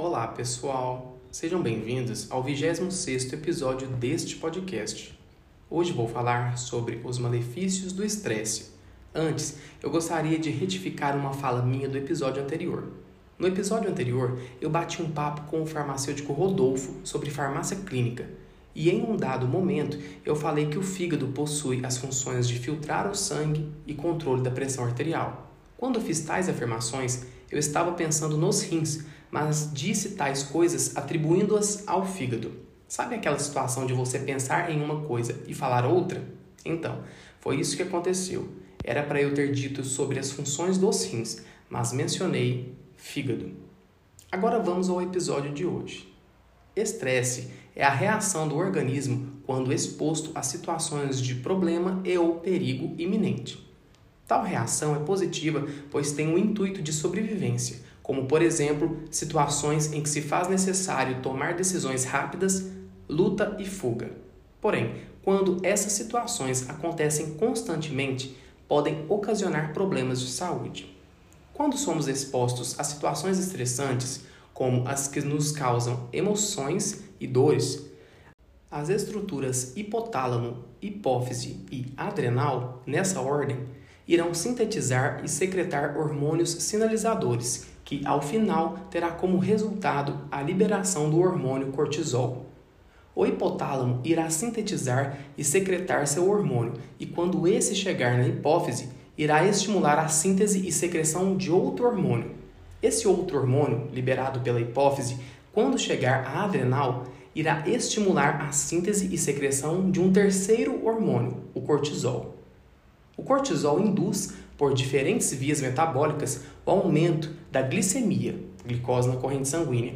Olá, pessoal! Sejam bem-vindos ao 26º episódio deste podcast. Hoje vou falar sobre os malefícios do estresse. Antes, eu gostaria de retificar uma fala minha do episódio anterior. No episódio anterior, eu bati um papo com o farmacêutico Rodolfo sobre farmácia clínica, e em um dado momento eu falei que o fígado possui as funções de filtrar o sangue e controle da pressão arterial. Quando fiz tais afirmações, eu estava pensando nos rins, mas disse tais coisas atribuindo-as ao fígado. Sabe aquela situação de você pensar em uma coisa e falar outra? Então, foi isso que aconteceu. Era para eu ter dito sobre as funções dos rins, mas mencionei fígado. Agora vamos ao episódio de hoje. Estresse é a reação do organismo quando exposto a situações de problema e ou perigo iminente. Tal reação é positiva, pois tem o intuito de sobrevivência, como por exemplo, situações em que se faz necessário tomar decisões rápidas, luta e fuga. Porém, quando essas situações acontecem constantemente, podem ocasionar problemas de saúde. Quando somos expostos a situações estressantes, como as que nos causam emoções e dores, as estruturas hipotálamo, hipófise e adrenal, nessa ordem, irão sintetizar e secretar hormônios sinalizadores que ao final terá como resultado a liberação do hormônio cortisol. O hipotálamo irá sintetizar e secretar seu hormônio, e quando esse chegar na hipófise, irá estimular a síntese e secreção de outro hormônio. Esse outro hormônio, liberado pela hipófise, quando chegar à adrenal, irá estimular a síntese e secreção de um terceiro hormônio, o cortisol. O cortisol induz por diferentes vias metabólicas o aumento da glicemia, glicose na corrente sanguínea.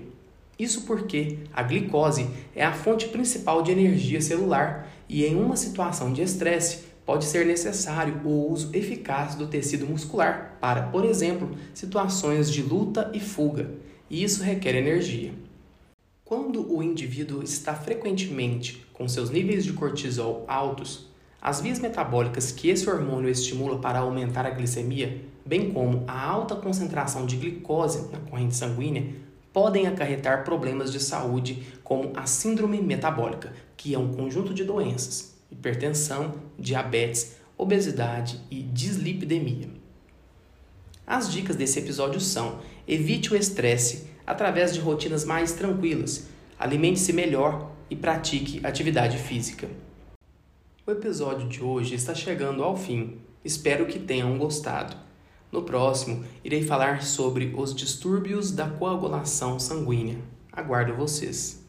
Isso porque a glicose é a fonte principal de energia celular e, em uma situação de estresse, pode ser necessário o uso eficaz do tecido muscular para, por exemplo, situações de luta e fuga, e isso requer energia. Quando o indivíduo está frequentemente com seus níveis de cortisol altos, as vias metabólicas que esse hormônio estimula para aumentar a glicemia, bem como a alta concentração de glicose na corrente sanguínea, podem acarretar problemas de saúde como a síndrome metabólica, que é um conjunto de doenças, hipertensão, diabetes, obesidade e dislipidemia. As dicas desse episódio são: evite o estresse através de rotinas mais tranquilas, alimente-se melhor e pratique atividade física. O episódio de hoje está chegando ao fim. Espero que tenham gostado. No próximo, irei falar sobre os distúrbios da coagulação sanguínea. Aguardo vocês.